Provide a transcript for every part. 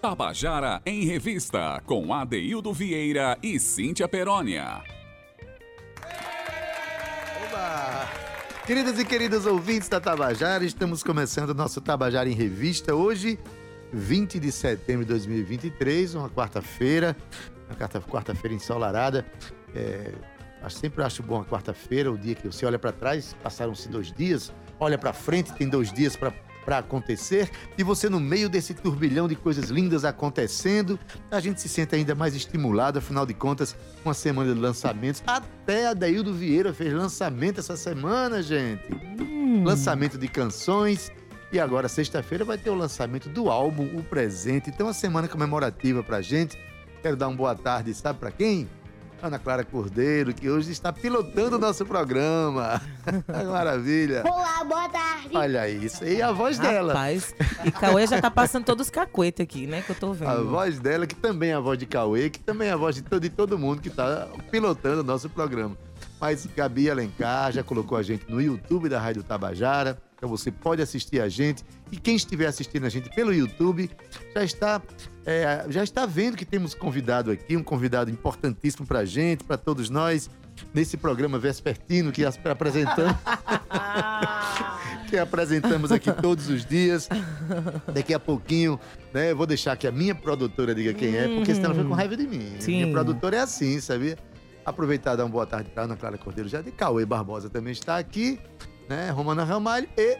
Tabajara em Revista, com Adeildo Vieira e Cíntia Perónia. Queridas e queridos ouvintes da Tabajara, estamos começando o nosso Tabajara em Revista. Hoje, 20 de setembro de 2023, uma quarta-feira, uma quarta-feira ensolarada. É, sempre acho bom a quarta-feira, o dia que você olha para trás, passaram-se dois dias, olha para frente, tem dois dias para para acontecer e você no meio desse turbilhão de coisas lindas acontecendo, a gente se sente ainda mais estimulado, afinal de contas, uma semana de lançamentos. Até a Daildo Vieira fez lançamento essa semana, gente. Hum. Lançamento de canções. E agora, sexta-feira, vai ter o lançamento do álbum O Presente. Então, uma semana comemorativa pra gente. Quero dar uma boa tarde, sabe para quem? Ana Clara Cordeiro, que hoje está pilotando o nosso programa. Maravilha. Olá, boa tarde. Olha isso. E a voz dela. Rapaz, e Cauê já tá passando todos os cacuetes aqui, né? Que eu tô vendo. A voz dela, que também é a voz de Cauê, que também é a voz de todo, de todo mundo que está pilotando o nosso programa. Mas Gabi Alencar já colocou a gente no YouTube da Rádio Tabajara. Então você pode assistir a gente. E quem estiver assistindo a gente pelo YouTube já está, é, já está vendo que temos convidado aqui, um convidado importantíssimo para a gente, para todos nós, nesse programa vespertino que apresentamos. que apresentamos aqui todos os dias. Daqui a pouquinho, né? Eu vou deixar que a minha produtora diga quem é, porque senão ela fica com raiva de mim. Sim. Minha produtora é assim, sabia? Aproveitar dar uma boa tarde para Ana Clara Cordeiro já de Cauê Barbosa também está aqui né? Romana Ramalho e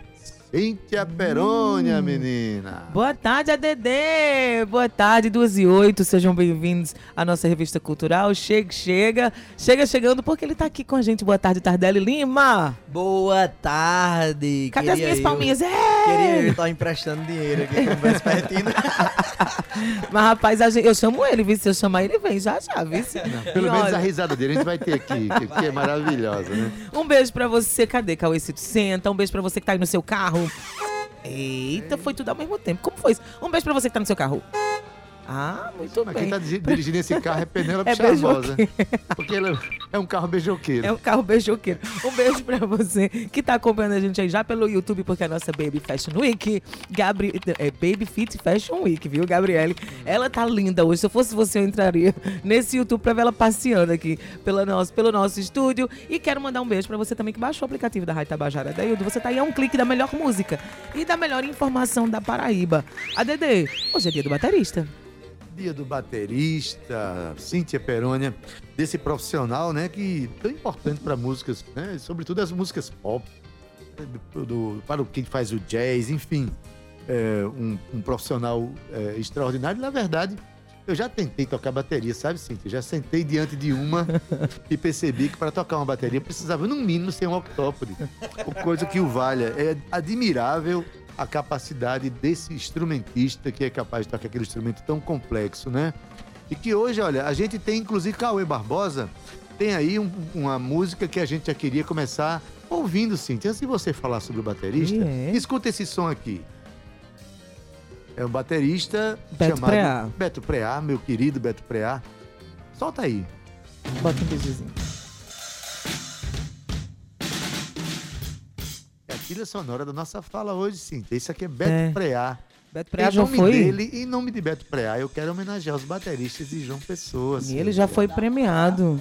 Cíntia Perônia, hum. menina. Boa tarde, ADD. Boa tarde, 2 e 8. Sejam bem-vindos à nossa revista cultural. Chega, chega. Chega chegando porque ele tá aqui com a gente. Boa tarde, Tardelli Lima. Boa tarde. Cadê Queria as minhas eu... palminhas? É! Queria eu estar emprestando dinheiro aqui com o Vespertino. Mas, rapaz, gente, eu chamo ele, viu? Se eu chamar ele, vem já já, viu? Não, pelo e menos olha... a risada dele a gente vai ter aqui, que é maravilhosa, né? Um beijo pra você. Cadê, Cauêcito? Senta. Um beijo pra você que tá aí no seu carro Eita, foi tudo ao mesmo tempo. Como foi isso? Um beijo pra você que tá no seu carro. Ah, muito Mas bem. Quem tá dirigindo esse carro é Penélope é Charmosa. Porque ele é um carro beijoqueiro. É um carro beijoqueiro. Um beijo pra você que tá acompanhando a gente aí já pelo YouTube, porque é a nossa Baby Fashion Week, Gabri... é Baby Fit Fashion Week, viu, Gabriele? Ela tá linda hoje. Se eu fosse você, eu entraria nesse YouTube pra ver ela passeando aqui pelo nosso, pelo nosso estúdio. E quero mandar um beijo pra você também que baixou o aplicativo da Rádio Tabajara da Ildo. Você tá aí a um clique da melhor música e da melhor informação da Paraíba. A Dedê, hoje é dia do baterista dia do baterista, Cíntia Perônia, desse profissional, né, que tão importante para músicas, né, sobretudo as músicas pop, do, do, para quem faz o jazz, enfim, é, um, um, profissional é, extraordinário. Na verdade, eu já tentei tocar bateria, sabe, Cíntia? Já sentei diante de uma e percebi que para tocar uma bateria precisava, no mínimo, ser um octópode, coisa que o valha. É admirável a capacidade desse instrumentista que é capaz de tocar aquele instrumento tão complexo, né? E que hoje, olha, a gente tem inclusive Cauê Barbosa, tem aí um, uma música que a gente já queria começar ouvindo, sim. Antes de você falar sobre o baterista, é. escuta esse som aqui. É um baterista Beto chamado Preá. Beto Preá, meu querido Beto Preá. Solta aí. Bota um beijozinho. Trilha sonora da nossa fala hoje, sim. Isso aqui é Beto é. Preá. Beto Preá já foi. Dele, em nome de Beto Preá, eu quero homenagear os bateristas de João Pessoa. Assim, e ele já foi premiado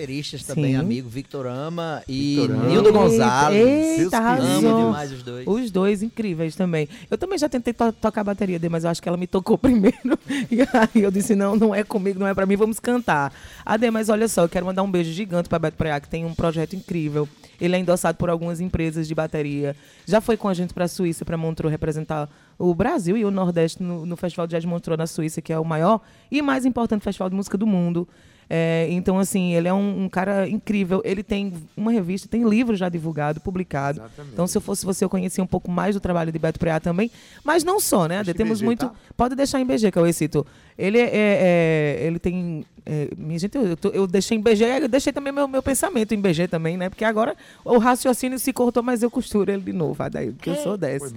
bateristas também, Sim. amigo Victor Ama e Victor Nildo Gonzalez. Eita, arrasou. demais os dois. Os dois incríveis também. Eu também já tentei to tocar a bateria dele, mas eu acho que ela me tocou primeiro. E aí eu disse, não, não é comigo, não é pra mim, vamos cantar. Ade, mas olha só, eu quero mandar um beijo gigante pra Beto Preá, que tem um projeto incrível. Ele é endossado por algumas empresas de bateria. Já foi com a gente pra Suíça, pra Montreux, representar o Brasil e o Nordeste no, no Festival de Jazz Montreux na Suíça, que é o maior e mais importante festival de música do mundo. É, então, assim, ele é um, um, cara incrível. Ele tem uma revista, tem livro já divulgado, publicado. Exatamente. Então, se eu fosse você, eu conhecia um pouco mais do trabalho de Beto Preá também. Mas não só, né? Deixa Temos BG, muito. Tá? Pode deixar em BG, que eu cito. Ele é, é, ele tem. É, minha gente, eu, eu, eu, deixei em BG, eu deixei também meu, meu pensamento em BG também, né? Porque agora o raciocínio se cortou, mas eu costuro ele de novo, Adair, porque eu sou dessa.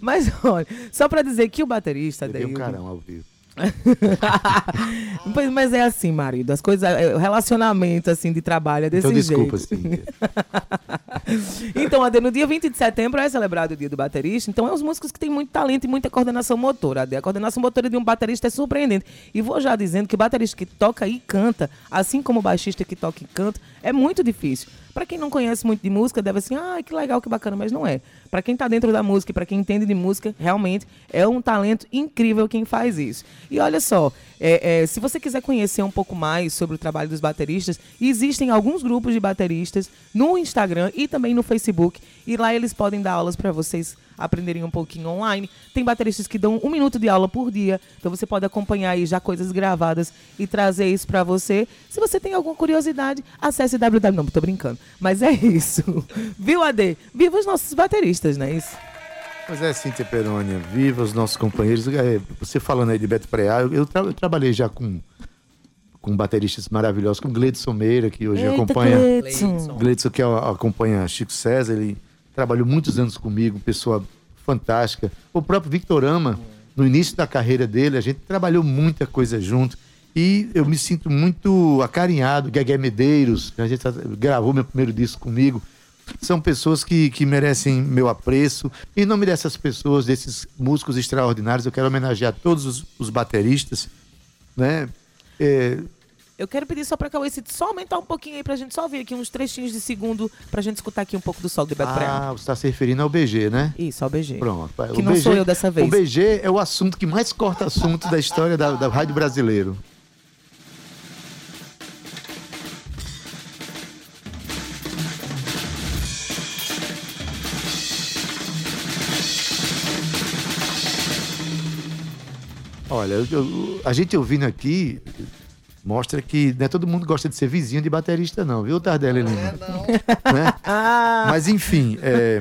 Mas olha, só para dizer que o baterista. Adair, um carão ao vivo. mas é assim, marido. As coisas, é, o relacionamento assim de trabalho é desse então, desculpa, jeito. então, Ade, no dia 20 de setembro é celebrado o dia do baterista. Então, é os músicos que têm muito talento e muita coordenação motora. A coordenação motora de um baterista é surpreendente. E vou já dizendo que o baterista que toca e canta, assim como o baixista que toca e canta, é muito difícil. Para quem não conhece muito de música, deve assim, ah, que legal, que bacana, mas não é. Para quem está dentro da música para quem entende de música, realmente é um talento incrível quem faz isso. E olha só, é, é, se você quiser conhecer um pouco mais sobre o trabalho dos bateristas, existem alguns grupos de bateristas no Instagram e também no Facebook. E lá eles podem dar aulas para vocês aprenderem um pouquinho online. Tem bateristas que dão um minuto de aula por dia, então você pode acompanhar aí já coisas gravadas e trazer isso para você. Se você tem alguma curiosidade, acesse www. Não, tô brincando. Mas é isso. Viu, AD? Viva os nossos bateristas, não é isso? Pois é, Cíntia Perônia, viva os nossos companheiros. É, você falando aí de Beto Preá, eu, tra eu trabalhei já com com bateristas maravilhosos, com Gledson Meira, que hoje Eita, acompanha. Gledson. Gledson, que acompanha Chico César, ele trabalhou muitos anos comigo, pessoa fantástica. O próprio Victorama, no início da carreira dele, a gente trabalhou muita coisa junto. E eu me sinto muito acarinhado. Guegué Medeiros, a gente gravou meu primeiro disco comigo. São pessoas que, que merecem meu apreço. Em nome dessas pessoas, desses músicos extraordinários, eu quero homenagear todos os, os bateristas, né? É, eu quero pedir só para Cauê só aumentar um pouquinho aí pra gente só ouvir aqui uns trechinhos de segundo pra gente escutar aqui um pouco do solo de Beto Ah, você está se referindo ao BG, né? Isso, ao BG. Pronto. Que o não BG, sou eu dessa vez. O BG é o assunto que mais corta assunto da história da, da rádio brasileiro. Olha, eu, eu, a gente ouvindo aqui, mostra que não é todo mundo gosta de ser vizinho de baterista, não, viu, Tardelli Lima? É, não. Né? Mas, enfim, é,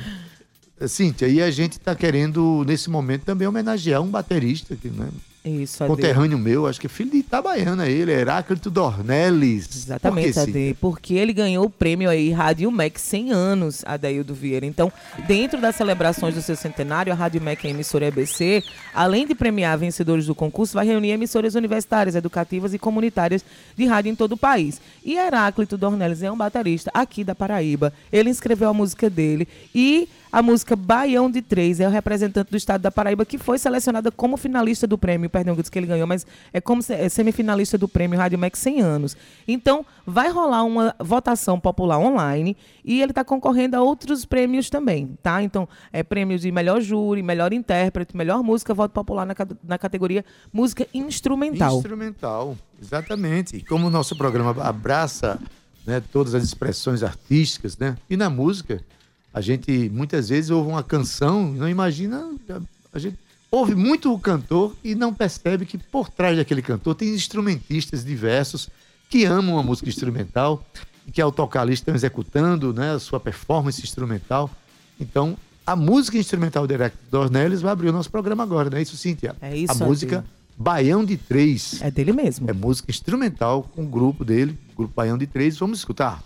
Cíntia, e a gente está querendo, nesse momento, também homenagear um baterista que, né, isso, Conterrâneo meu, acho que é filho de Itabaiana ele, Heráclito Dornelles. Exatamente, Por Ade, porque ele ganhou o prêmio aí Rádio MEC 100 anos, Adaildo Vieira. Então, dentro das celebrações do seu centenário, a Rádio MEC, a emissora EBC, além de premiar vencedores do concurso, vai reunir emissoras universitárias, educativas e comunitárias de rádio em todo o país. E Heráclito Dornelles é um baterista aqui da Paraíba. Ele escreveu a música dele e a música Baião de Três é o representante do estado da Paraíba que foi selecionada como finalista do prêmio. Perdão, eu disse que ele ganhou, mas é como é semifinalista do prêmio Rádio Max 100 anos. Então, vai rolar uma votação popular online e ele está concorrendo a outros prêmios também, tá? Então, é prêmio de melhor júri, melhor intérprete, melhor música, voto popular na, na categoria música instrumental. Instrumental, exatamente. E como o nosso programa abraça né, todas as expressões artísticas, né? E na música, a gente muitas vezes ouve uma canção, não imagina, a gente ouve muito o cantor e não percebe que por trás daquele cantor tem instrumentistas diversos que amam a música instrumental e que ao tocar ali estão executando né, a sua performance instrumental. Então, a música instrumental de Eric Dornelles vai abrir o nosso programa agora, não é isso, Cíntia? É isso. A música Baião de Três. É dele mesmo. É música instrumental com o grupo dele, o grupo Baião de Três. Vamos escutar.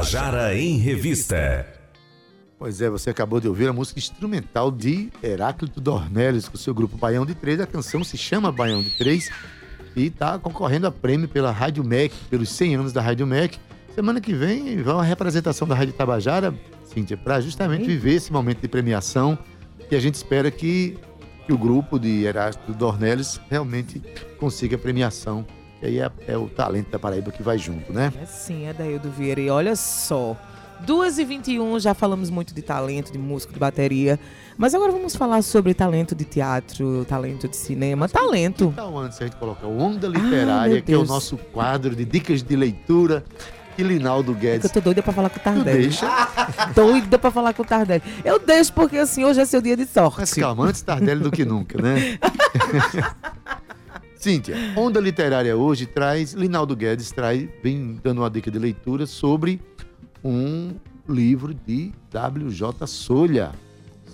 Tabajara em Revista. Pois é, você acabou de ouvir a música instrumental de Heráclito Dornelles com o seu grupo Baião de Três. A canção se chama Baião de Três e está concorrendo a prêmio pela Rádio MEC, pelos 100 anos da Rádio MEC. Semana que vem vai uma representação da Rádio Tabajara, Cíntia, para justamente viver esse momento de premiação que a gente espera que, que o grupo de Heráclito Dornelles realmente consiga a premiação. E aí é, é, o talento da Paraíba que vai junto, né? É sim, é daí do Vieira. E olha só, 2h21, já falamos muito de talento, de música, de bateria. Mas agora vamos falar sobre talento de teatro, talento de cinema, mas talento. Então, antes a gente coloca o Onda Literária, ah, que é o nosso quadro de dicas de leitura. Que Linaldo Guedes. É eu tô doida pra falar com o Tardelli. deixa? doida pra falar com o Tardelli. Eu deixo porque assim, hoje é seu dia de sorte. Mas calma, antes Tardelli do que nunca, né? Cíntia, Onda Literária hoje traz, Linaldo Guedes traz, vem dando uma dica de leitura sobre um livro de W.J. Solha.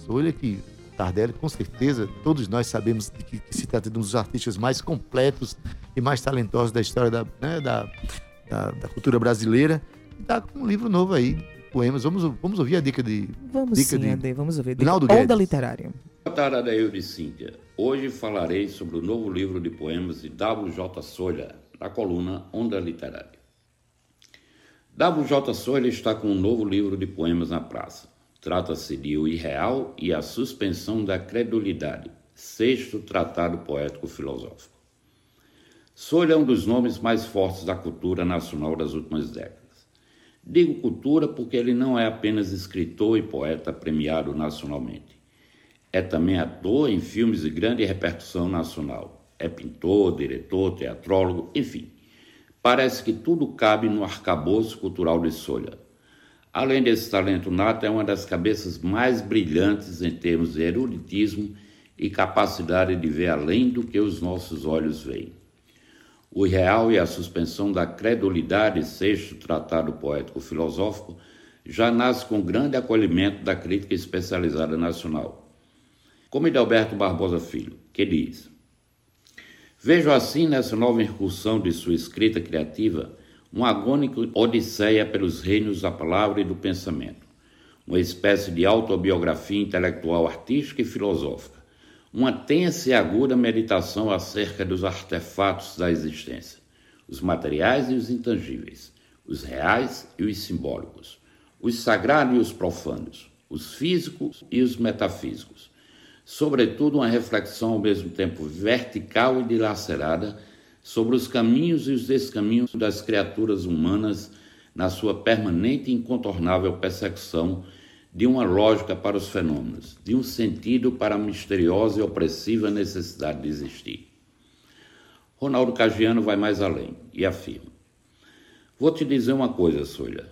Solha que Tardelli, com certeza, todos nós sabemos que, que, se trata de um dos artistas mais completos e mais talentosos da história da, né, da, da, da, cultura brasileira. Está com um livro novo aí, poemas. Vamos, vamos ouvir a dica de. Vamos dica sim, de, Ade, vamos ouvir. Rinaldo Onda Literária. Boa tarde, de Cíntia. Hoje falarei sobre o novo livro de poemas de W.J. Solha, na coluna Onda Literária. W.J. Solha está com um novo livro de poemas na praça. Trata-se de O Irreal e a Suspensão da Credulidade, sexto tratado poético-filosófico. Solha é um dos nomes mais fortes da cultura nacional das últimas décadas. Digo cultura porque ele não é apenas escritor e poeta premiado nacionalmente. É também ator em filmes de grande repercussão nacional. É pintor, diretor, teatrólogo, enfim Parece que tudo cabe no arcabouço cultural de Solha. Além desse talento nato, é uma das cabeças mais brilhantes em termos de eruditismo e capacidade de ver além do que os nossos olhos veem. O real e a suspensão da credulidade, sexto tratado poético-filosófico, já nasce com grande acolhimento da crítica especializada nacional. Como Alberto Barbosa Filho, que diz: Vejo assim nessa nova incursão de sua escrita criativa uma agônica odisseia pelos reinos da palavra e do pensamento, uma espécie de autobiografia intelectual, artística e filosófica, uma tensa e aguda meditação acerca dos artefatos da existência, os materiais e os intangíveis, os reais e os simbólicos, os sagrados e os profanos, os físicos e os metafísicos sobretudo uma reflexão ao mesmo tempo vertical e dilacerada sobre os caminhos e os descaminhos das criaturas humanas na sua permanente e incontornável persecução de uma lógica para os fenômenos, de um sentido para a misteriosa e opressiva necessidade de existir. Ronaldo Cagiano vai mais além e afirma: Vou te dizer uma coisa, Solha.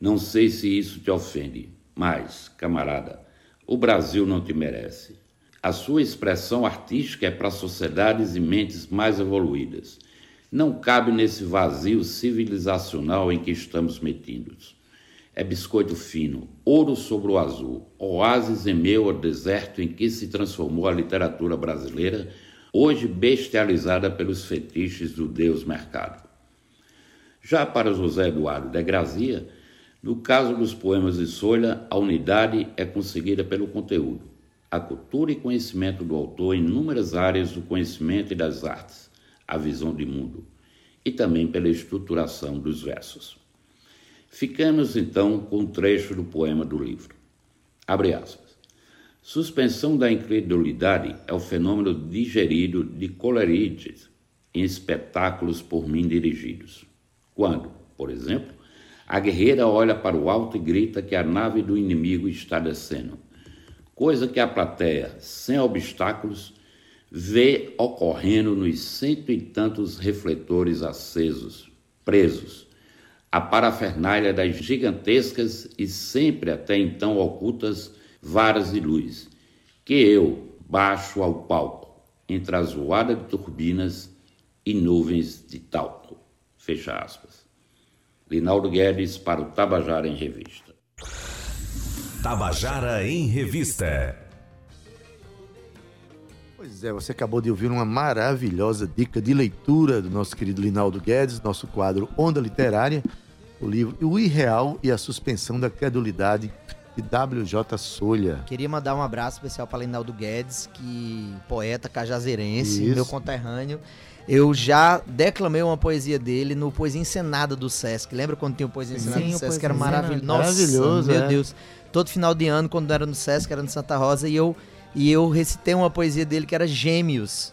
Não sei se isso te ofende, mas, camarada, o Brasil não te merece. A sua expressão artística é para sociedades e mentes mais evoluídas. Não cabe nesse vazio civilizacional em que estamos metidos. É biscoito fino, ouro sobre o azul, oásis em meio ao deserto em que se transformou a literatura brasileira, hoje bestializada pelos fetiches do Deus mercado. Já para José Eduardo de Grazia, no caso dos poemas de Solha, a unidade é conseguida pelo conteúdo a cultura e conhecimento do autor em inúmeras áreas do conhecimento e das artes, a visão de mundo, e também pela estruturação dos versos. Ficamos então com um trecho do poema do livro. Abre aspas. Suspensão da incredulidade é o fenômeno digerido de Coleridge em espetáculos por mim dirigidos. Quando, por exemplo, a guerreira olha para o alto e grita que a nave do inimigo está descendo coisa que a plateia, sem obstáculos, vê ocorrendo nos cento e tantos refletores acesos, presos, a parafernália das gigantescas e sempre até então ocultas varas de luz, que eu baixo ao palco, entre a zoada de turbinas e nuvens de talco. Fecha aspas. Linaldo Guedes para o Tabajara em Revista. Tabajara em Revista. Pois é, você acabou de ouvir uma maravilhosa dica de leitura do nosso querido Linaldo Guedes, nosso quadro Onda Literária. o livro O Irreal e a Suspensão da Credulidade, de WJ Solha. Queria mandar um abraço especial para Linaldo Guedes, que poeta cajazeirense, Isso. meu conterrâneo. Eu já declamei uma poesia dele no Poesia Encenada do Sesc. Lembra quando tinha o Poesia Encenada Sim, do Sesc? Que era maravilhoso. Nossa, maravilhoso, meu é. Deus. Todo final de ano, quando era no Sesc, era no Santa Rosa, e eu, e eu recitei uma poesia dele que era Gêmeos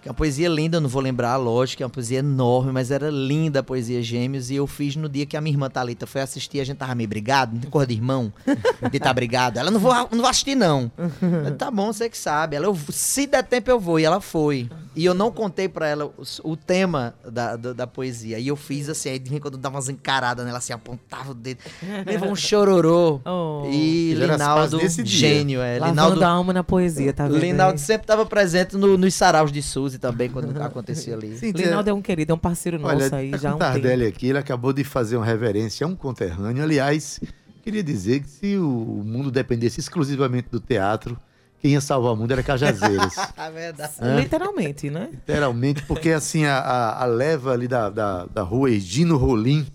que é uma poesia linda, não vou lembrar, lógico, é uma poesia enorme, mas era linda a poesia Gêmeos, e eu fiz no dia que a minha irmã Thalita foi assistir, a gente tava meio brigado, não tem cor de irmão, de tá brigado. Ela, não vou, não vou assistir não. Eu, tá bom, você que sabe. Ela, eu, se der tempo eu vou, e ela foi. E eu não contei para ela o, o tema da, da, da, poesia, e eu fiz assim, aí de quando eu dava umas encaradas nela, assim, apontava o dedo, levou um chororô. Oh. E Linaldo, gênio, é. Lavando Linaldo, a alma na poesia, tá vendo? Linaldo sempre tava presente no, nos saraus de Suzy também, quando acontecia ali. Sim, Linaldo é um querido, é um parceiro nosso Olha, aí, tá já um Tardelli aqui, ele acabou de fazer uma reverência a um conterrâneo. Aliás, queria dizer que se o mundo dependesse exclusivamente do teatro, quem ia salvar o mundo era Cajazeiras. é verdade. É? Literalmente, né? Literalmente, porque assim, a, a, a leva ali da, da, da rua Egino Rolim,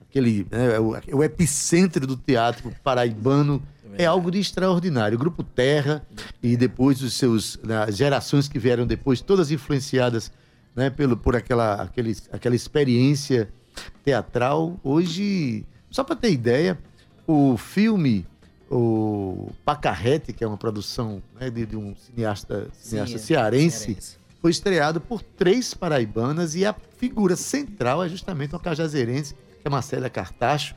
aquele, né, é o, é o epicentro do teatro paraibano, é algo de extraordinário. O Grupo Terra e depois os seus né, gerações que vieram depois, todas influenciadas né, pelo, por aquela, aquele, aquela experiência teatral. Hoje, só para ter ideia, o filme o Pacarrete, que é uma produção né, de, de, um cineasta, cineasta Sim, é, cearense, cearense, foi estreado por três paraibanas e a figura central é justamente uma cajazeirense, que é Marcela Cartacho,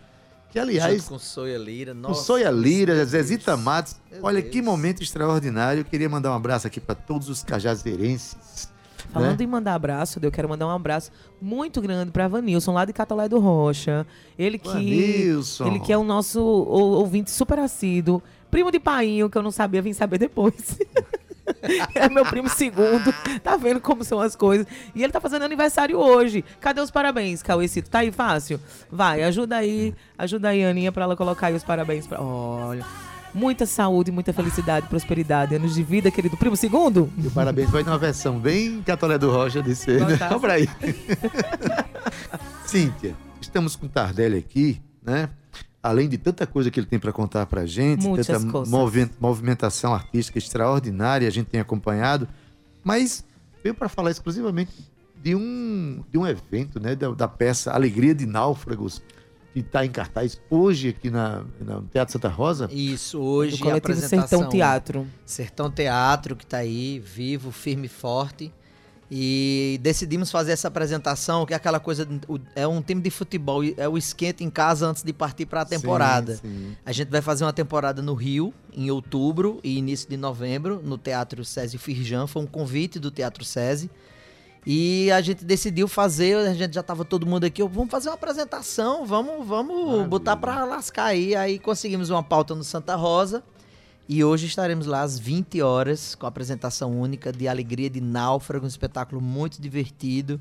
que, aliás. Junto com Soia Lira, nossa. Com Soia Lira, Zezita Matos. Olha Deus. que momento extraordinário. Eu queria mandar um abraço aqui para todos os cajazeirenses. Falando né? em mandar abraço, eu quero mandar um abraço muito grande para Vanilson, lá de Catolé do Rocha. Ele que, Vanilson. ele que é o nosso ouvinte super assíduo. Primo de painho, que eu não sabia, vim saber depois. é meu primo segundo. Tá vendo como são as coisas. E ele tá fazendo aniversário hoje. Cadê os parabéns, Cauêcito? Tá aí fácil? Vai, ajuda aí. Ajuda aí, Aninha, pra ela colocar aí os parabéns. Pra... Olha. Muita saúde, muita felicidade, prosperidade, anos de vida, querido primo segundo. E parabéns vai numa versão bem Catolé do Rocha de ser, né? Vamos pra aí. Cíntia, estamos com o Tardelli aqui, né? além de tanta coisa que ele tem para contar para a gente, Muitas tanta coisas. movimentação artística extraordinária, a gente tem acompanhado, mas veio para falar exclusivamente de um, de um evento, né, da, da peça Alegria de Náufragos, que está em cartaz hoje aqui na, no Teatro Santa Rosa. Isso, hoje do coletivo a apresentação Sertão Teatro. Sertão Teatro, que está aí, vivo, firme e forte. E decidimos fazer essa apresentação, que é aquela coisa, é um time de futebol, é o esquenta em casa antes de partir para a temporada. Sim, sim. A gente vai fazer uma temporada no Rio, em outubro e início de novembro, no Teatro Césio Firjan, foi um convite do Teatro Césio. E a gente decidiu fazer, a gente já estava todo mundo aqui, vamos fazer uma apresentação, vamos, vamos botar para lascar aí. Aí conseguimos uma pauta no Santa Rosa. E hoje estaremos lá às 20 horas com a apresentação única de Alegria de Náufrago, um espetáculo muito divertido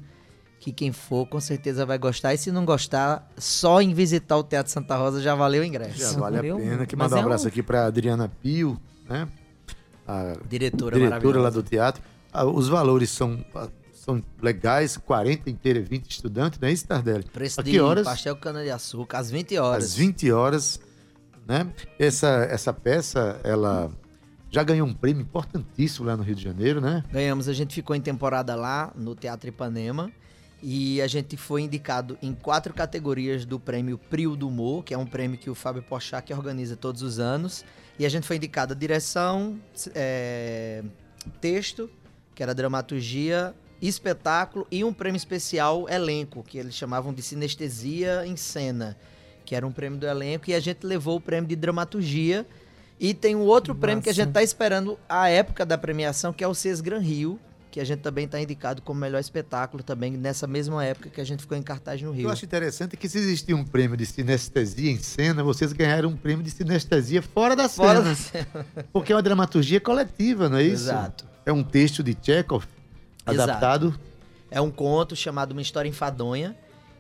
que quem for com certeza vai gostar. E se não gostar, só em visitar o Teatro Santa Rosa já valeu o ingresso. Já vale a pena. Que mandar um é abraço um... aqui para Adriana Pio, né? A diretora, diretora lá do teatro. Ah, os valores são são legais, 40 inteira, 20 estudantes, não é isso, Tardelli? Preço a que horas? pastel cana-de-açúcar, às 20 horas. Às 20 horas, né? Essa, essa peça, ela já ganhou um prêmio importantíssimo lá no Rio de Janeiro, né? Ganhamos, a gente ficou em temporada lá no Teatro Ipanema e a gente foi indicado em quatro categorias do prêmio Prio do Humor, que é um prêmio que o Fábio Pochak organiza todos os anos. E a gente foi indicado direção, é, texto, que era dramaturgia, espetáculo e um prêmio especial elenco, que eles chamavam de sinestesia em cena que era um prêmio do elenco, e a gente levou o prêmio de dramaturgia. E tem um outro Nossa. prêmio que a gente está esperando a época da premiação, que é o CES Gran Rio, que a gente também está indicado como melhor espetáculo também nessa mesma época que a gente ficou em cartaz no Rio. Eu acho interessante que se existia um prêmio de sinestesia em cena, vocês ganharam um prêmio de sinestesia fora da fora cena. Da cena. Porque é uma dramaturgia coletiva, não é isso? Exato. É um texto de Chekhov adaptado. Exato. É um conto chamado Uma História Enfadonha,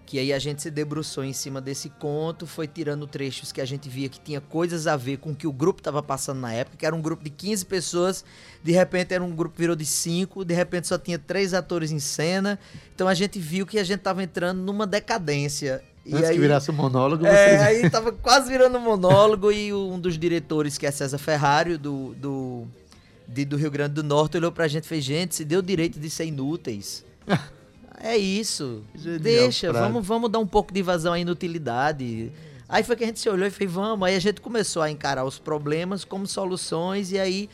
que aí a gente se debruçou em cima desse conto, foi tirando trechos que a gente via que tinha coisas a ver com o que o grupo estava passando na época, que era um grupo de 15 pessoas, de repente era um grupo virou de 5, de repente só tinha três atores em cena. Então a gente viu que a gente estava entrando numa decadência E Antes aí, que virasse um monólogo, É, aí tava quase virando um monólogo e um dos diretores, que é César Ferrari, do, do, de, do Rio Grande do Norte, olhou pra gente e fez, gente, se deu direito de ser inúteis. é isso. Genial, Deixa, vamos, vamos dar um pouco de vazão à inutilidade. Aí foi que a gente se olhou e fez, vamos. Aí a gente começou a encarar os problemas como soluções e aí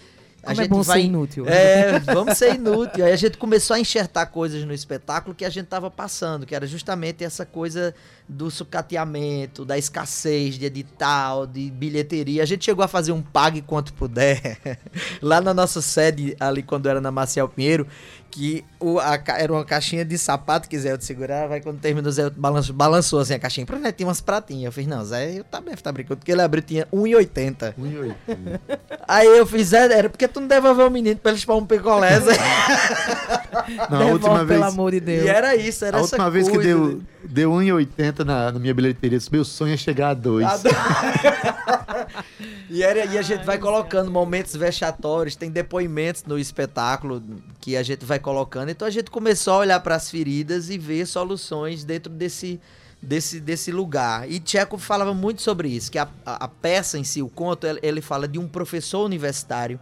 a Como é gente é bom vai, ser inútil. É, vamos ser inútil. Aí a gente começou a enxertar coisas no espetáculo que a gente estava passando, que era justamente essa coisa do sucateamento, da escassez de edital, de bilheteria. A gente chegou a fazer um pague quanto puder lá na nossa sede, ali quando era na Marcial Pinheiro, que o, a, era uma caixinha de sapato que Zé te segurava, vai quando terminou, Zé balançou, balançou assim a caixinha, pra tinha umas pratinhas. Eu fiz, não, Zé, eu também tá brincando, porque ele abriu tinha 1,80. 1,80. Aí eu fiz, Zé, era porque tu não devolveu o menino pra ele chupar um picolé, Zé. Não, a última vez. pelo amor de Deus. E era isso, era a essa última vez que deu, deu 1,80 na, na minha bilheteria, meu sonho é chegar a 2. e, era, e a gente vai colocando momentos vexatórios, tem depoimentos no espetáculo que a gente vai colocando. Então a gente começou a olhar para as feridas e ver soluções dentro desse, desse, desse lugar. E Tcheco falava muito sobre isso, que a, a, a peça em si, o conto, ele, ele fala de um professor universitário,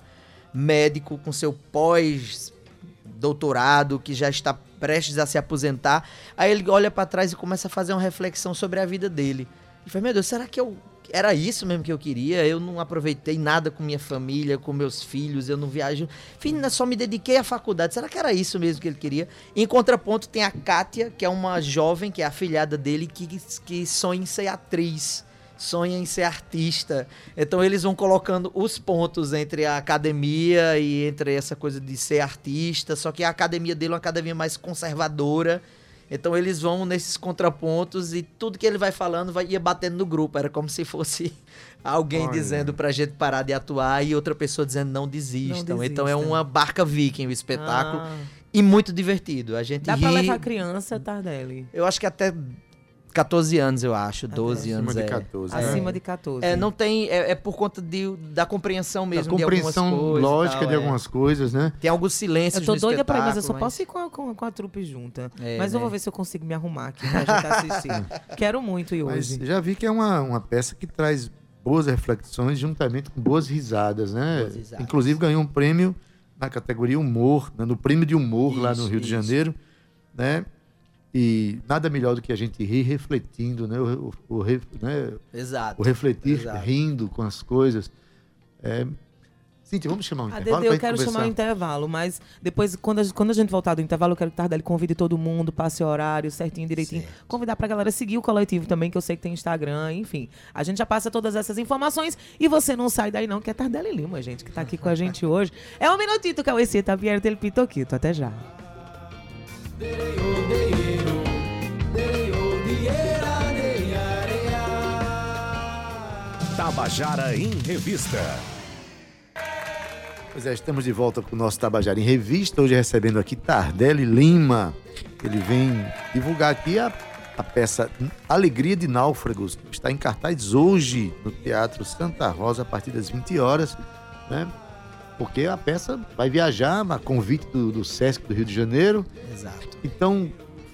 médico, com seu pós doutorado, que já está prestes a se aposentar. Aí ele olha para trás e começa a fazer uma reflexão sobre a vida dele. E fala, meu Deus, será que eu era isso mesmo que eu queria? Eu não aproveitei nada com minha família, com meus filhos, eu não viajo. Enfim, só me dediquei à faculdade. Será que era isso mesmo que ele queria? Em contraponto, tem a Kátia, que é uma jovem, que é afilhada dele, que, que sonha em ser atriz sonha em ser artista. Então eles vão colocando os pontos entre a academia e entre essa coisa de ser artista, só que a academia dele é uma academia mais conservadora. Então eles vão nesses contrapontos e tudo que ele vai falando vai ia batendo no grupo. Era como se fosse alguém Olha. dizendo pra gente parar de atuar e outra pessoa dizendo não desistam. Não então é uma barca viking o espetáculo. Ah. E muito divertido. A gente Dá ri... pra levar criança, Tardelli? Eu acho que até 14 anos, eu acho, 12 anos. Acima é. de 14. É. Acima de 14. É, não tem. É, é, por conta de, da compreensão mesmo. Da compreensão de coisas, lógica tal, de algumas coisas, né? Tem alguns silêncios. Eu tô doida pra ir, mas eu só mas... posso ir com a, com, com a trupe junta. É, mas né? eu vou ver se eu consigo me arrumar aqui pra gente assistir. Quero muito ir hoje. Mas já vi que é uma, uma peça que traz boas reflexões juntamente com boas risadas, né? Boas risadas. Inclusive ganhou um prêmio na categoria humor, né? no prêmio de humor isso, lá no Rio isso. de Janeiro, né? E nada melhor do que a gente rir refletindo, né? O, o, o né? Exato. o refletir Exato. rindo com as coisas. É... Cíntia, vamos chamar um a intervalo? Dede, eu quero conversar. chamar um intervalo, mas depois, quando a, quando a gente voltar do intervalo, eu quero que Tardelli convide todo mundo, passe horário certinho, direitinho. Certo. Convidar pra galera seguir o coletivo também, que eu sei que tem Instagram, enfim. A gente já passa todas essas informações e você não sai daí não, que é Tardelli Lima, gente, que tá aqui com a gente hoje. É um minutito que é o Esse Tapiero Pitoquito. Até já. Tabajara em Revista. Pois é, estamos de volta com o nosso Tabajara em Revista, hoje recebendo aqui Tardelli Lima. Ele vem divulgar aqui a, a peça Alegria de Náufragos, que está em cartaz hoje no Teatro Santa Rosa, a partir das 20 horas, né? Porque a peça vai viajar a convite do, do Sesc do Rio de Janeiro. Exato. Então,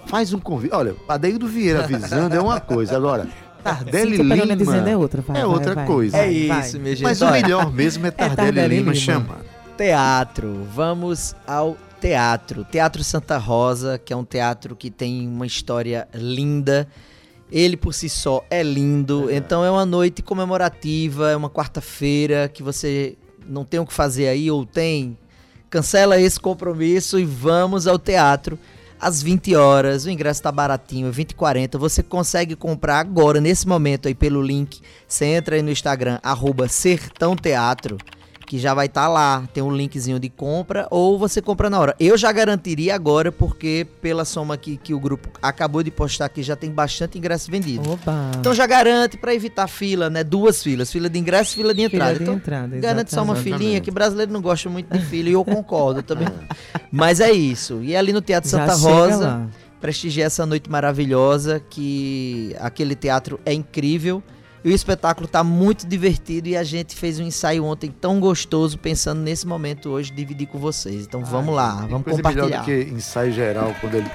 faz um convite. Olha, Adeildo Vieira avisando é uma coisa. Agora, Tardelli Sim, Lima dizendo é outra, vai, é vai, outra vai, coisa. É isso, minha gente. Mas o melhor mesmo é Tardelli, é Tardelli Lima, Lima chamando. Teatro. Vamos ao teatro. Teatro Santa Rosa, que é um teatro que tem uma história linda. Ele por si só é lindo. É. Então é uma noite comemorativa, é uma quarta-feira que você não tem o que fazer aí ou tem. Cancela esse compromisso e vamos ao teatro às 20 horas. O ingresso tá baratinho, 20 e 40. Você consegue comprar agora, nesse momento aí, pelo link. Você entra aí no Instagram, arroba Sertão Teatro que já vai estar tá lá, tem um linkzinho de compra, ou você compra na hora. Eu já garantiria agora, porque pela soma que, que o grupo acabou de postar aqui, já tem bastante ingresso vendido. Opa. Então já garante para evitar fila, né? Duas filas, fila de ingresso e fila de entrada. Fila de então, entrada, garante só uma filinha, que brasileiro não gosta muito de fila, e eu concordo também. Mas é isso. E ali no Teatro Santa Rosa, prestigiar essa noite maravilhosa, que aquele teatro é incrível. E o espetáculo está muito divertido e a gente fez um ensaio ontem tão gostoso, pensando nesse momento hoje, dividir com vocês. Então vamos lá, vamos coisa compartilhar. melhor do que ensaio geral, quando ele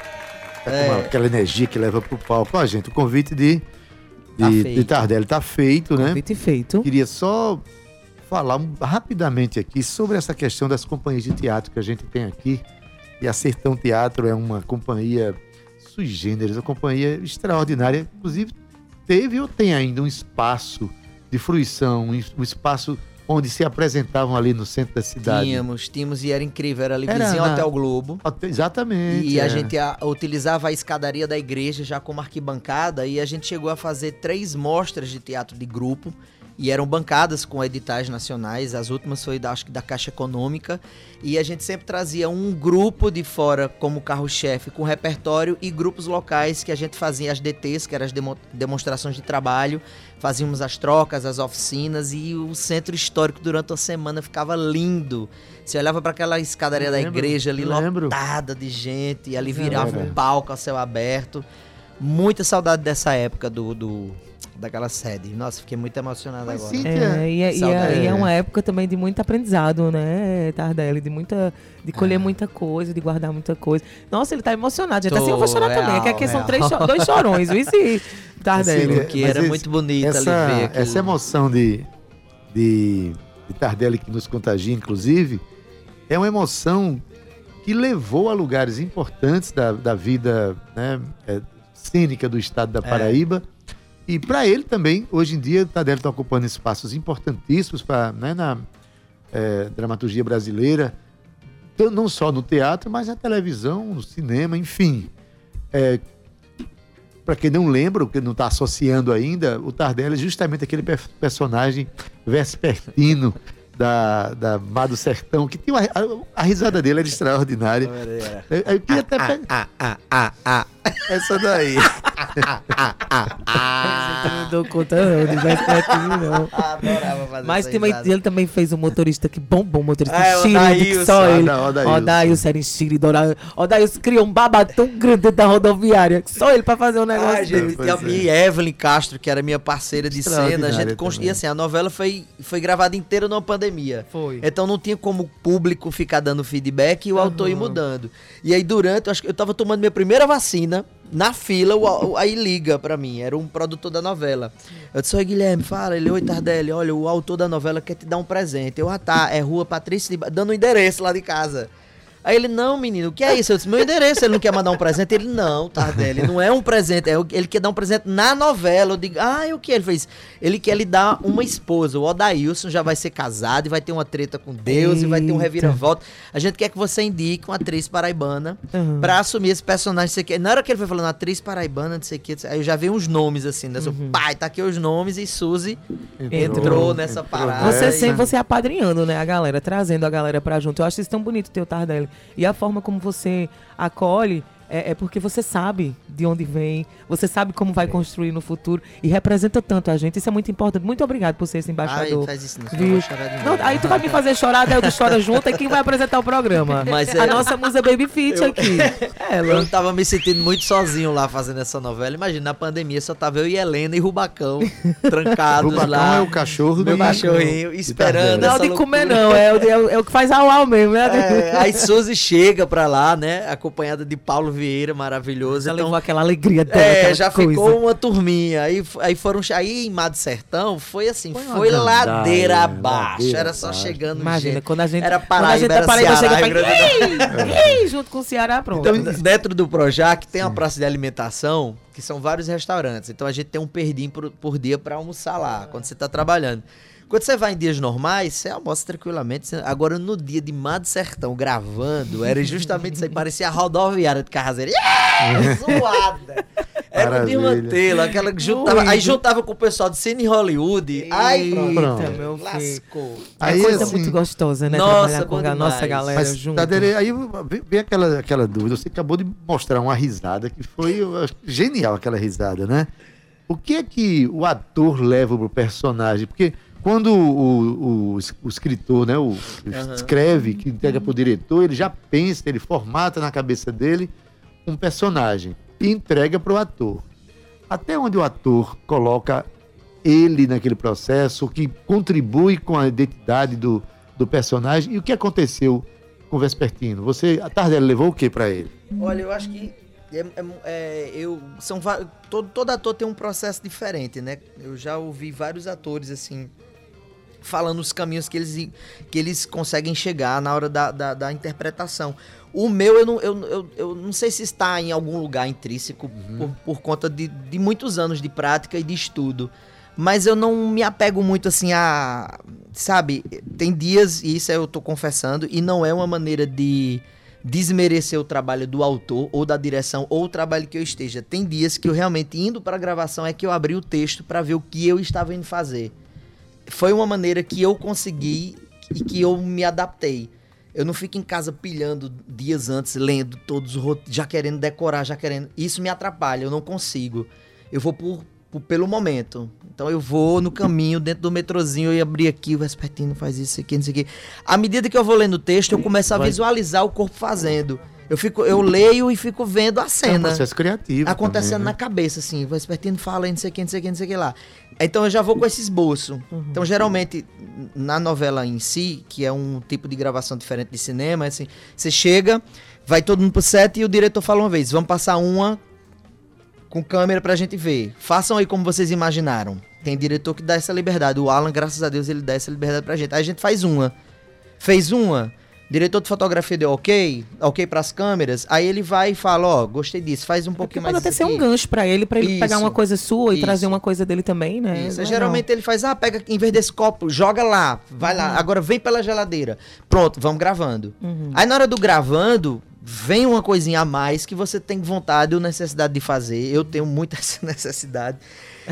tá é. uma, aquela energia que leva pro palco. Ó, gente, o convite de, de, tá de Tardelli tá feito, né? Convite feito. Queria só falar rapidamente aqui sobre essa questão das companhias de teatro que a gente tem aqui. E a Sertão Teatro é uma companhia sui generis, uma companhia extraordinária. Inclusive, teve ou tem ainda um espaço de fruição, um espaço onde se apresentavam ali no centro da cidade. Tínhamos, tínhamos e era incrível, era ali era vizinho na... Hotel Globo. Exatamente. E é. a gente a, utilizava a escadaria da igreja já como arquibancada e a gente chegou a fazer três mostras de teatro de grupo e eram bancadas com editais nacionais. As últimas foi da, acho que da Caixa Econômica. E a gente sempre trazia um grupo de fora como carro-chefe com repertório e grupos locais que a gente fazia as DTs, que eram as demo, demonstrações de trabalho. Fazíamos as trocas, as oficinas e o centro histórico durante a semana ficava lindo. Você olhava para aquela escadaria da igreja ali lembro. lotada de gente, e ali virava um palco a céu aberto. Muita saudade dessa época do, do daquela sede. Nossa, fiquei muito emocionado Mas agora. É, e, é, e, é, e, é, uma época também de muito aprendizado, né, Tardelli? De muita. De colher é. muita coisa, de guardar muita coisa. Nossa, ele tá emocionado. Já tá assim, eu vou chorar real, também. Aqui, aqui são três, dois chorões, viu? Esse Tardelli. Sim, que era esse, muito bonito essa, ali ver Essa emoção de, de, de Tardelli que nos contagia, inclusive, é uma emoção que levou a lugares importantes da, da vida né, é, cênica do estado da é. Paraíba. E para ele também, hoje em dia, o Tardelli está ocupando espaços importantíssimos pra, né, na é, dramaturgia brasileira, não só no teatro, mas na televisão, no cinema, enfim. É, para quem não lembra, que não está associando ainda, o Tardelli é justamente aquele personagem vespertino da, da Má do Sertão, que tinha uma, a, a, risada dele era extraordinária. Eu, eu queria até. Ah, ah, ah, ah, Essa daí. não dou conta não, não vai não. Adorava fazer Mas tem, ele também fez um motorista que bombom, um motorista ah, Chile, que só ele. Odailson era em Chile, Odailson criou um babado tão grande da rodoviária, que só ele pra fazer um negócio ah, gente, E a minha Evelyn Castro, que era minha parceira de cena, a gente construía assim, a novela foi, foi gravada inteira numa pandemia. Foi. Então não tinha como o público ficar dando feedback e o uhum. autor ir mudando. E aí durante, eu acho que eu tava tomando minha primeira vacina, na fila, o, aí liga pra mim, era um produtor da novela. Eu disse, oi Guilherme, fala, ele, oi Tardelli, olha, o autor da novela quer te dar um presente. Eu, ah tá, é rua Patrícia, dando o um endereço lá de casa. Aí ele, não, menino, o que é isso? Eu disse, meu endereço, ele não quer mandar um presente? Ele, não, Tardelli, não é um presente, é, ele quer dar um presente na novela. Eu digo, ah, o que ele fez? Ele quer lhe dar uma esposa. O Odailson já vai ser casado e vai ter uma treta com Deus Eita. e vai ter um reviravolta. A gente quer que você indique uma atriz paraibana uhum. pra assumir esse personagem. Você quer. Na hora que ele foi falando atriz paraibana, não sei o que, aí eu já vi uns nomes assim, né? Uhum. Pai, tá aqui os nomes e Suzy entrou, entrou nessa entrou parada. Você sempre você apadrinhando, né, a galera, trazendo a galera pra junto. Eu acho isso tão bonito ter o Tardelli. E a forma como você acolhe é, é, porque você sabe de onde vem, você sabe como vai construir no futuro e representa tanto a gente. Isso é muito importante. Muito obrigado por ser esse embaixador. Ai, faz isso, não, viu? Não, aí tu vai me fazer chorar, daí eu choro junto, e quem vai apresentar o programa? Mas a é... nossa musa Baby Fit eu... aqui. Ela. Eu tava me sentindo muito sozinho lá fazendo essa novela. Imagina, na pandemia só tava eu e Helena e Rubacão trancados Rubacão lá. é o cachorro do cachorrinho, esperando. Não, de comer não, é, é, o, é o que faz ao ao mesmo, né? É, aí Suzy chega pra lá, né? Acompanhada de Paulo Vieira, maravilhoso maravilhoso. então, levou aquela alegria dela. É, já coisa. ficou uma turminha. Aí, aí foram. Aí em Mado Sertão foi assim, foi, foi ladeira abaixo. Era só chegando. Imagina, gente. quando a gente. Era Paraíba, quando a gente era Paraíba, Ceará, chega pra... junto com o Ceará, pronto. Então, dentro do Projac tem Sim. uma praça de alimentação que são vários restaurantes. Então a gente tem um perdim por, por dia para almoçar lá, quando você tá trabalhando. Quando você vai em dias normais, você almoça tranquilamente. Agora, no dia de Mar do Sertão, gravando, era justamente isso aí. Parecia a rodoviária de Carrazeira. Yeah! Zoada! Era o desmantelo, aquela que juntava. Aí juntava com o pessoal de Cine Hollywood. Eita, aí pronto. meu lascou. Aí, é coisa assim, muito gostosa, né? Nossa, com a nossa galera Mas, junto. aí vem aquela, aquela dúvida. Você acabou de mostrar uma risada que foi genial aquela risada, né? O que é que o ator leva pro personagem? Porque quando o, o, o escritor, né, o, uhum. escreve, que entrega para o diretor, ele já pensa, ele formata na cabeça dele um personagem e entrega para o ator. Até onde o ator coloca ele naquele processo, o que contribui com a identidade do, do personagem e o que aconteceu com o Vespertino? Você, a Tardelli levou o que para ele? Olha, eu acho que É, é, é, eu são todo, todo ator tem um processo diferente, né? Eu já ouvi vários atores assim falando os caminhos que eles, que eles conseguem chegar na hora da, da, da interpretação. O meu, eu não, eu, eu, eu, não sei se está em algum lugar intrínseco uhum. por, por conta de, de muitos anos de prática e de estudo. Mas eu não me apego muito assim a. Sabe, tem dias, e isso eu tô confessando, e não é uma maneira de desmerecer o trabalho do autor ou da direção ou o trabalho que eu esteja. Tem dias que eu realmente indo para a gravação é que eu abri o texto para ver o que eu estava indo fazer. Foi uma maneira que eu consegui e que eu me adaptei. Eu não fico em casa pilhando dias antes, lendo todos os já querendo decorar, já querendo. Isso me atrapalha, eu não consigo. Eu vou por, por pelo momento. Então eu vou no caminho, dentro do metrozinho, e abrir aqui, o Vespertino faz isso aqui, não sei o quê. À medida que eu vou lendo o texto, eu começo a visualizar o corpo fazendo. Eu, fico, eu leio e fico vendo a cena. É um processo criativo. Acontecendo também, né? na cabeça, assim. O Vespertino fala, não sei o que, não sei o que, não sei o que lá. Então eu já vou com esse esboço. Uhum. Então, geralmente, na novela em si, que é um tipo de gravação diferente de cinema, assim, você chega, vai todo mundo pro set e o diretor fala uma vez, vamos passar uma com câmera pra gente ver. Façam aí como vocês imaginaram. Tem diretor que dá essa liberdade. O Alan, graças a Deus, ele dá essa liberdade pra gente. Aí a gente faz uma. Fez uma, diretor de fotografia deu ok, ok para as câmeras, aí ele vai e fala, ó, oh, gostei disso, faz um é pouquinho mais Pode até ser um gancho para ele, para ele isso, pegar uma coisa sua e isso. trazer uma coisa dele também, né? Isso, geralmente ele faz, ah, pega, em vez desse copo, joga lá, vai uhum. lá, agora vem pela geladeira. Pronto, vamos gravando. Uhum. Aí na hora do gravando, vem uma coisinha a mais que você tem vontade ou necessidade de fazer. Eu tenho muita essa necessidade.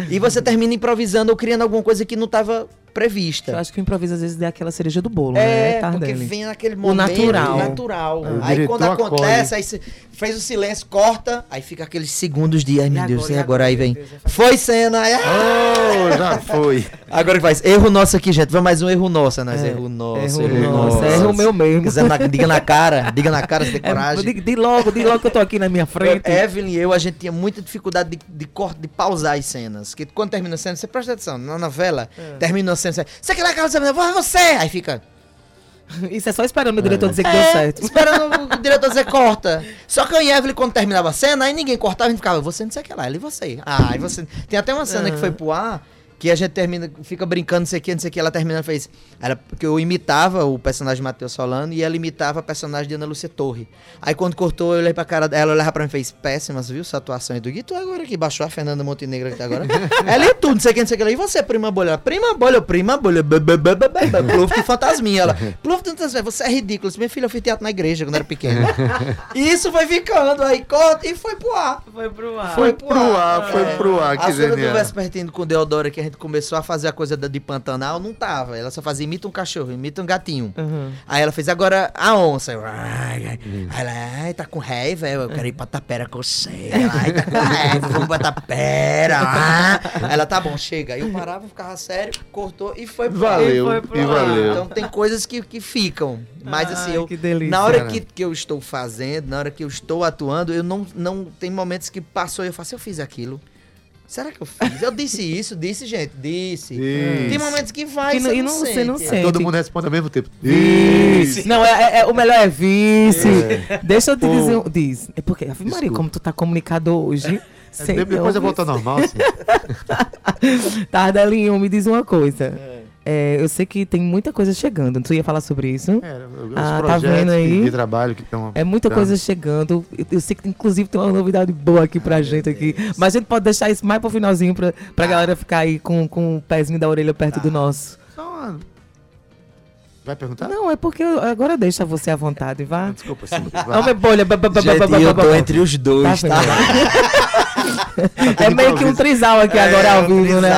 E você termina improvisando ou criando alguma coisa que não estava prevista. Eu acho que o improviso às vezes é aquela cereja do bolo, é, né? É, porque vem naquele momento o natural. natural. É, aí quando acontece, aí você fez o silêncio, corta, aí fica aqueles segundos de, ai meu Deus, agora, e agora, aí vem. Foi cena, aí, oh, já foi. Agora que faz, erro nosso aqui, gente, vai mais um erro nosso, nós, é, erro nosso, erro, erro nosso. É erro meu mesmo. Na, diga na cara, diga na cara, se tem é, coragem. É, de, logo, de logo que eu tô aqui na minha frente. Eu, Evelyn e eu, a gente tinha muita dificuldade de, de, de, de pausar as cenas, que quando termina a cena, você presta atenção, na novela, é. termina a cena, você, quer lá, Carlos, vai você, aí fica... Isso é só esperando o diretor é. dizer que é, deu certo. Esperando o diretor dizer corta. Só que eu e Evelyn, quando terminava a cena, aí ninguém cortava, a gente ficava, você não sei o que lá, ele e você. Ah, e você. Tem até uma cena que foi pro ar que a gente termina, fica brincando, não sei o que, não sei o que, ela termina fez. Era porque eu imitava o personagem de Matheus Solano e ela imitava a personagem de Ana Lúcia Torre. Aí quando cortou, eu olhei pra cara dela, ela olhava pra mim e fez, péssimas, viu, sua atuação do Gui, tu agora que baixou a Fernanda Montenegro aqui agora. ela e tudo, não sei o que, não sei o que, e você, prima bolha? Prima bolha, prima bolha, Pluft e fantasminha, ela, Pluft fantasminha, você é ridículo, minha filha, eu fiz teatro na igreja quando era pequena. e isso foi ficando, aí corta e foi pro ar. Foi pro ar. Foi pro ar, foi pro ar, que genial. A do Vespertino com Deodora que a gente gente começou a fazer a coisa de Pantanal, não tava. Ela só fazia imita um cachorro, imita um gatinho. Uhum. Aí ela fez agora a onça. Ai, uhum. Aí ela, ai, tá com raiva, eu quero ir pra Tapera com você. Ai, tá com raiva, vamos pra Tapera. Ah. Ela, tá bom, chega. Aí eu parava, ficava sério, cortou e foi pro Valeu, foi pro e valeu. Então tem coisas que, que ficam. Mas assim, eu, delícia, na hora que, que eu estou fazendo, na hora que eu estou atuando, eu não, não tem momentos que passou e eu faço, eu fiz aquilo. Será que eu fiz? Eu disse isso, disse, gente, disse. disse. Tem momentos que vai, que, você, e não, não você não sente. Todo mundo responde ao mesmo tempo. Disse. Não, é, é, é o melhor é vice. É. Deixa eu te dizer. Um, diz. É porque, Maria, como tu tá comunicador hoje. É, depois eu volto ao normal, assim. Tardelinho, me diz uma coisa. É. É, eu sei que tem muita coisa chegando. Tu ia falar sobre isso? É, os ah, tá vendo aí? de trabalho que estão. É muita coisa chegando. Eu, eu, sei que inclusive tem uma novidade boa aqui pra gente aqui. Mas a gente pode deixar isso mais pro finalzinho pra, pra ah. galera ficar aí com, com o pezinho da orelha perto ah. do nosso. Só uma... Vai perguntar? Não, é porque eu, agora deixa você à vontade, vá. Desculpa, sim. Homem bolha. Gente, eu tô entre os dois, tá? tá? é meio que um trisal aqui é, agora ao vivo, um né?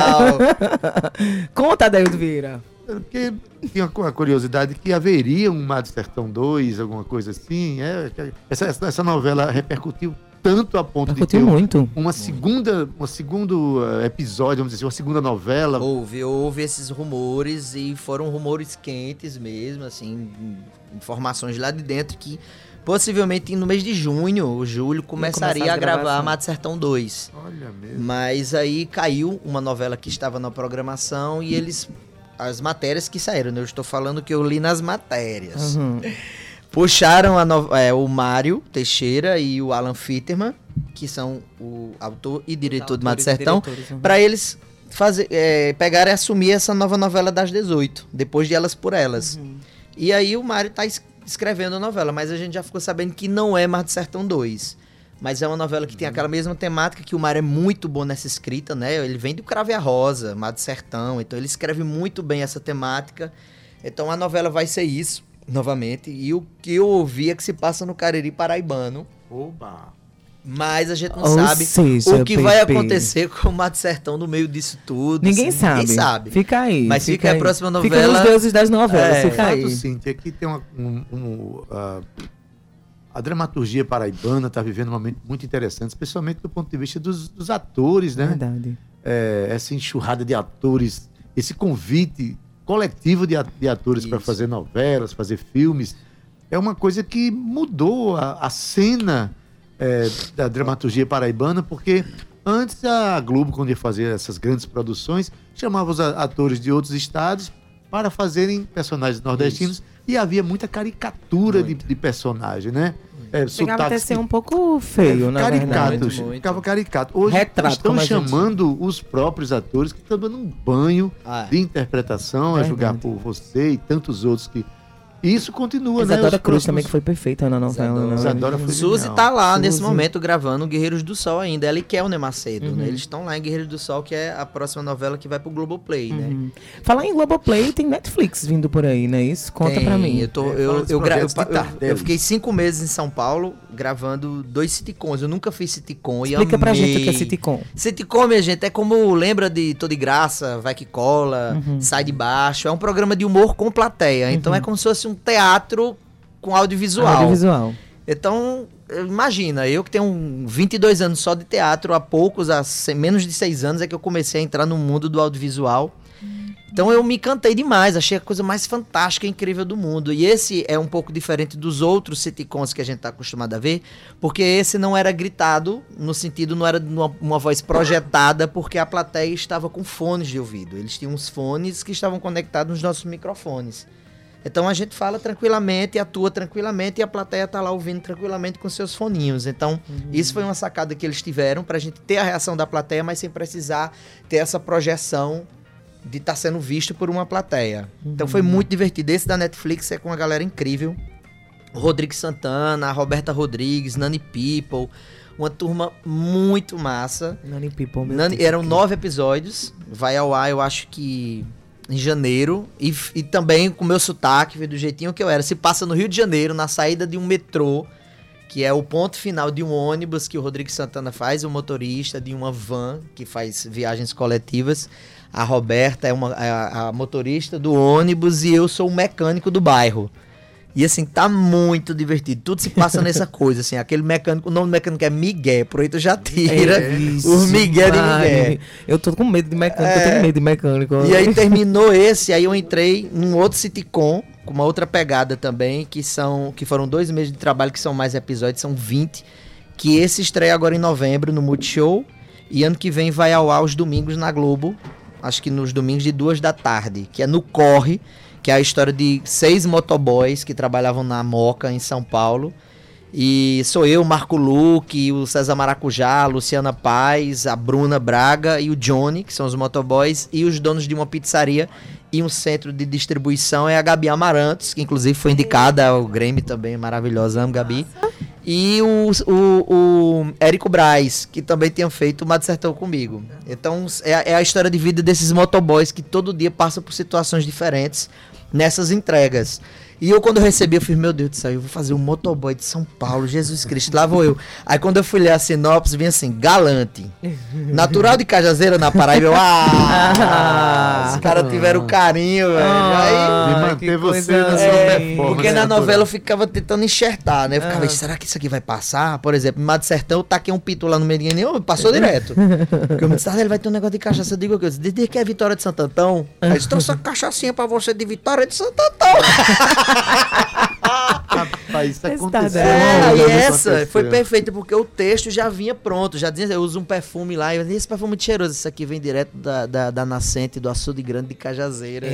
Conta, Adeildo Vieira. Porque tinha uma curiosidade que haveria um Mar do Sertão 2, alguma coisa assim. É, essa, essa novela repercutiu tanto a ponto de ter muito. uma segunda, um segundo eh, episódio, vamos dizer assim, uma segunda novela. Houve, houve esses rumores e foram rumores quentes mesmo, assim, informações lá de dentro que Possivelmente no mês de junho ou julho começaria a, a gravar Mato Sertão 2. Olha mesmo. Mas aí caiu uma novela que estava na programação e eles. As matérias que saíram, né? Eu estou falando que eu li nas matérias. Uhum. Puxaram no, é, o Mário Teixeira e o Alan Fitterman que são o autor e diretor do Mato Sertão, uhum. para eles fazer, é, pegar e assumir essa nova novela das 18, depois de Elas por Elas. Uhum. E aí o Mário está escrevendo a novela, mas a gente já ficou sabendo que não é Mar do Sertão 2. Mas é uma novela que tem aquela mesma temática que o Mário é muito bom nessa escrita, né? Ele vem do Crave a Rosa, Mar do Sertão, então ele escreve muito bem essa temática. Então a novela vai ser isso, novamente. E o que eu ouvi é que se passa no Cariri Paraibano. Oba! Mas a gente não Ou sabe seja, o que vai acontecer com o Mato Sertão no meio disso tudo. Ninguém assim, sabe. Ninguém sabe. Fica aí. Mas fica, fica aí. a próxima novela. Fica nos deuses das novelas. É, fica aí. Sim, aqui tem uma, um, um, uh, a dramaturgia paraibana está vivendo um momento muito interessante, especialmente do ponto de vista dos, dos atores, né? Verdade. É, essa enxurrada de atores, esse convite coletivo de, de atores para fazer novelas, fazer filmes, é uma coisa que mudou a, a cena é, da dramaturgia paraibana, porque antes a Globo, quando ia fazer essas grandes produções, chamava os atores de outros estados para fazerem personagens nordestinos Isso. e havia muita caricatura de, de, personagem, né? É, Chegava até ser um pouco feio, né? Caricato, ficava caricato. Hoje Retrato, estão chamando gente... os próprios atores que estão dando um banho ah, é. de interpretação, é a julgar por você e tantos outros que isso continua, Isadora né? Isadora Cruz próximos... também, que foi perfeita na novela. Isadora, Isadora foi Suzy tá lá Suzy. nesse momento gravando Guerreiros do Sol ainda. Ela e Kelner Macedo, né? uhum. né? Eles estão lá em Guerreiros do Sol, que é a próxima novela que vai pro Globoplay, né? uhum. né? Falar em Globoplay, tem Netflix vindo por aí, né? Isso conta tem, pra mim. Eu, tô, eu, eu, eu, eu, eu, fiquei cinco meses em São Paulo gravando dois sitcoms. Eu nunca fiz sitcom Explica pra gente o que é sitcom. Sitcom, minha gente, é como lembra de Tô de Graça, Vai Que Cola, uhum. Sai de Baixo. É um programa de humor com plateia. Então uhum. é como se fosse um teatro com audiovisual. Audiovisual. Então, imagina, eu que tenho 22 anos só de teatro, há poucos, há menos de 6 anos é que eu comecei a entrar no mundo do audiovisual. Então eu me encantei demais, achei a coisa mais fantástica e incrível do mundo. E esse é um pouco diferente dos outros sitcoms que a gente está acostumado a ver, porque esse não era gritado, no sentido, não era uma, uma, voz projetada, porque a plateia estava com fones de ouvido. Eles tinham uns fones que estavam conectados nos nossos microfones. Então a gente fala tranquilamente, atua tranquilamente e a plateia tá lá ouvindo tranquilamente com seus foninhos. Então, uhum. isso foi uma sacada que eles tiveram para a gente ter a reação da plateia, mas sem precisar ter essa projeção de estar tá sendo visto por uma plateia. Uhum. Então foi muito divertido. Esse da Netflix é com uma galera incrível. Rodrigo Santana, Roberta Rodrigues, Nani People. Uma turma muito massa. Nani People, meu Nani, Eram nove episódios. Vai ao ar, eu acho que em janeiro e, e também com o meu sotaque, do jeitinho que eu era. Se passa no Rio de Janeiro, na saída de um metrô, que é o ponto final de um ônibus que o Rodrigo Santana faz, o motorista de uma van que faz viagens coletivas. A Roberta é uma, a, a motorista do ônibus e eu sou o mecânico do bairro. E assim, tá muito divertido. Tudo se passa nessa coisa, assim. Aquele mecânico, o nome do mecânico é Miguel, por aí tu já tira é isso, os Miguel de Miguel. Eu tô com medo de mecânico, é... eu tenho medo de mecânico. E aí terminou esse, aí eu entrei num outro sitcom, com uma outra pegada também, que são que foram dois meses de trabalho, que são mais episódios, são 20. Que esse estreia agora em novembro no Multishow. E ano que vem vai ao ar os domingos na Globo. Acho que nos domingos de duas da tarde, que é no Corre que é a história de seis motoboys que trabalhavam na Moca, em São Paulo. E sou eu, Marco Luque, o César Maracujá, a Luciana Paz, a Bruna Braga e o Johnny, que são os motoboys, e os donos de uma pizzaria e um centro de distribuição é a Gabi Amarantos, que inclusive foi indicada ao Grêmio também, maravilhosa, amo Gabi. E o, o, o Érico Braz, que também tinha feito o Mato Sertão comigo. Então é, é a história de vida desses motoboys que todo dia passam por situações diferentes nessas entregas. E eu, quando eu recebi, eu fiz, meu Deus do céu, eu vou fazer um motoboy de São Paulo, Jesus Cristo, lá vou eu. Aí quando eu fui ler a sinopse, vinha assim, galante. Natural de Cajazeira, na Paraíba, eu, ah, os caras tiveram carinho, velho. Ah, Aí, manter você na sua é, Porque na novela eu ficava tentando enxertar, né? Eu ficava, ah. será que isso aqui vai passar? Por exemplo, em Mato Sertão, eu taquei um pito lá no meio de nenhum, passou direto. Porque eu me disse, ah, ele vai ter um negócio de cachaça. Eu digo, eu disse, desde que é Vitória de Santo Antão, aí trouxe uma cachaçinha pra você de Vitória de Santo Antão. Rapaz, isso aconteceu. É, e essa aconteceu. foi perfeita, porque o texto já vinha pronto. Já dizia, eu uso um perfume lá, e eu esse perfume muito cheiroso. Isso aqui vem direto da, da, da nascente do açude grande de Cajazeiras.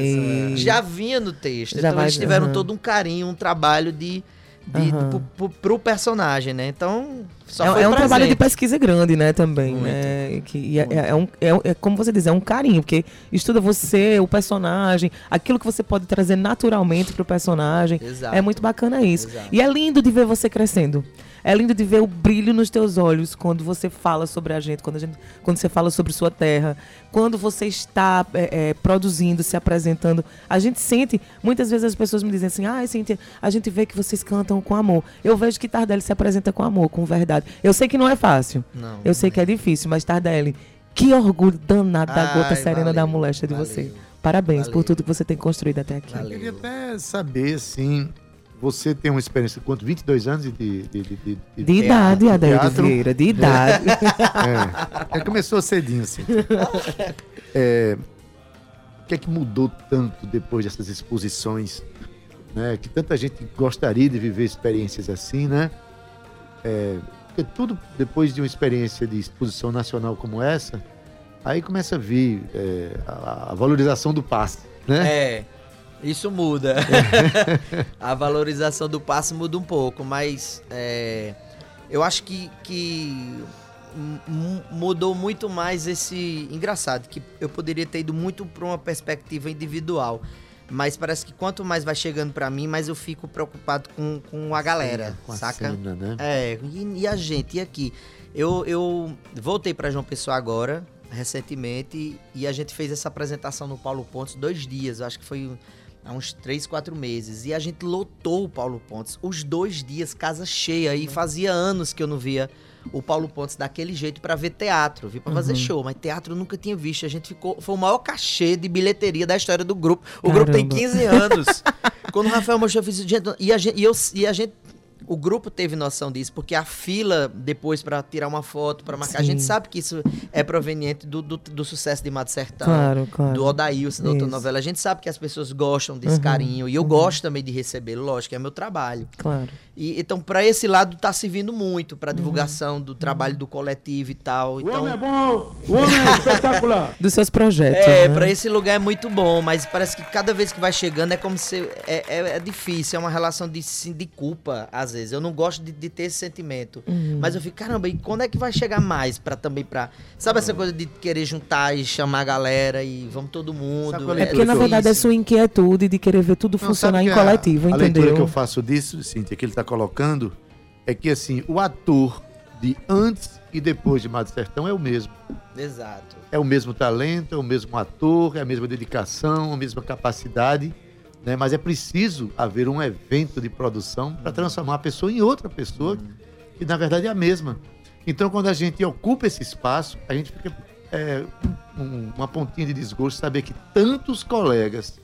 Já vinha no texto. Já então vai, eles tiveram uhum. todo um carinho, um trabalho de de, uhum. pro, pro, pro, personagem, né? Então, é, é um trabalho de pesquisa grande, né, também, Muito. né? Que, é, é, um, é, é, como você diz, é um carinho, porque estuda você, o personagem, aquilo que você pode trazer naturalmente pro personagem. Exato. É muito bacana isso. Exato. E é lindo de ver você crescendo. É lindo de ver o brilho nos teus olhos quando você fala sobre a gente, quando, a gente, quando você fala sobre sua terra, quando você está é, é, produzindo, se apresentando. A gente sente, muitas vezes as pessoas me dizem assim, ah, Cíntia, a gente vê que vocês cantam com amor. Eu vejo que Tardelli se apresenta com amor, com verdade. Eu sei que não é fácil. Não, eu sei é. que é difícil, mas Tardelli, que orgulho danado da gota serena valeu, da moléstia de valeu, você. Parabéns valeu. por tudo que você tem construído até aqui. Eu queria até saber, assim, você tem uma experiência, quanto? 22 anos de... De, de, de, de, de idade, Adair Vieira, de idade. É. é. começou cedinho, assim. É, o que é que mudou tanto depois dessas exposições? Né? Que tanta gente gostaria de viver experiências assim, né? É, porque tudo, depois de uma experiência de exposição nacional como essa, aí começa a vir é, a, a valorização do passe, né? É. Isso muda. a valorização do passe muda um pouco, mas é, eu acho que, que mudou muito mais esse. Engraçado, que eu poderia ter ido muito para uma perspectiva individual. Mas parece que quanto mais vai chegando para mim, mais eu fico preocupado com, com a galera, com saca? A cena, né? É, e, e, a gente, e aqui? Eu, eu voltei para João Pessoa agora, recentemente, e a gente fez essa apresentação no Paulo Pontes dois dias. Acho que foi há uns três, quatro meses. E a gente lotou o Paulo Pontes. Os dois dias, casa cheia. E fazia anos que eu não via o Paulo Pontes daquele jeito para ver teatro. Vi para fazer uhum. show, mas teatro eu nunca tinha visto. A gente ficou. Foi o maior cachê de bilheteria da história do grupo. O Caramba. grupo tem 15 anos. Quando o Rafael mostrou, eu fiz. Gente, e, a gente, e, eu, e a gente o grupo teve noção disso, porque a fila depois para tirar uma foto, para marcar, Sim. a gente sabe que isso é proveniente do, do, do sucesso de Mato Sertão, claro, claro. do Odailson, da outra novela. A gente sabe que as pessoas gostam desse uhum, carinho e eu uhum. gosto também de recebê-lo, lógico, é meu trabalho. Claro. E, então, para esse lado, tá servindo muito para divulgação uhum. do trabalho do coletivo e tal. Então, o homem é bom, o homem é espetacular. Dos seus projetos. É, né? para esse lugar é muito bom, mas parece que cada vez que vai chegando é como se. É, é, é difícil, é uma relação de, de culpa, às vezes. Eu não gosto de, de ter esse sentimento. Uhum. Mas eu fico, caramba, e quando é que vai chegar mais para também para Sabe essa coisa de querer juntar e chamar a galera e vamos todo mundo? É, é porque, na verdade, é sua inquietude de querer ver tudo não, funcionar em coletivo, a, entendeu? A leitura que eu faço disso, Cintia, que ele tá colocando é que assim, o ator de antes e depois de Mato Sertão é o mesmo. Exato. É o mesmo talento, é o mesmo ator, é a mesma dedicação, a mesma capacidade, né? Mas é preciso haver um evento de produção para transformar a pessoa em outra pessoa que na verdade é a mesma. Então, quando a gente ocupa esse espaço, a gente fica é, um, uma pontinha de desgosto saber que tantos colegas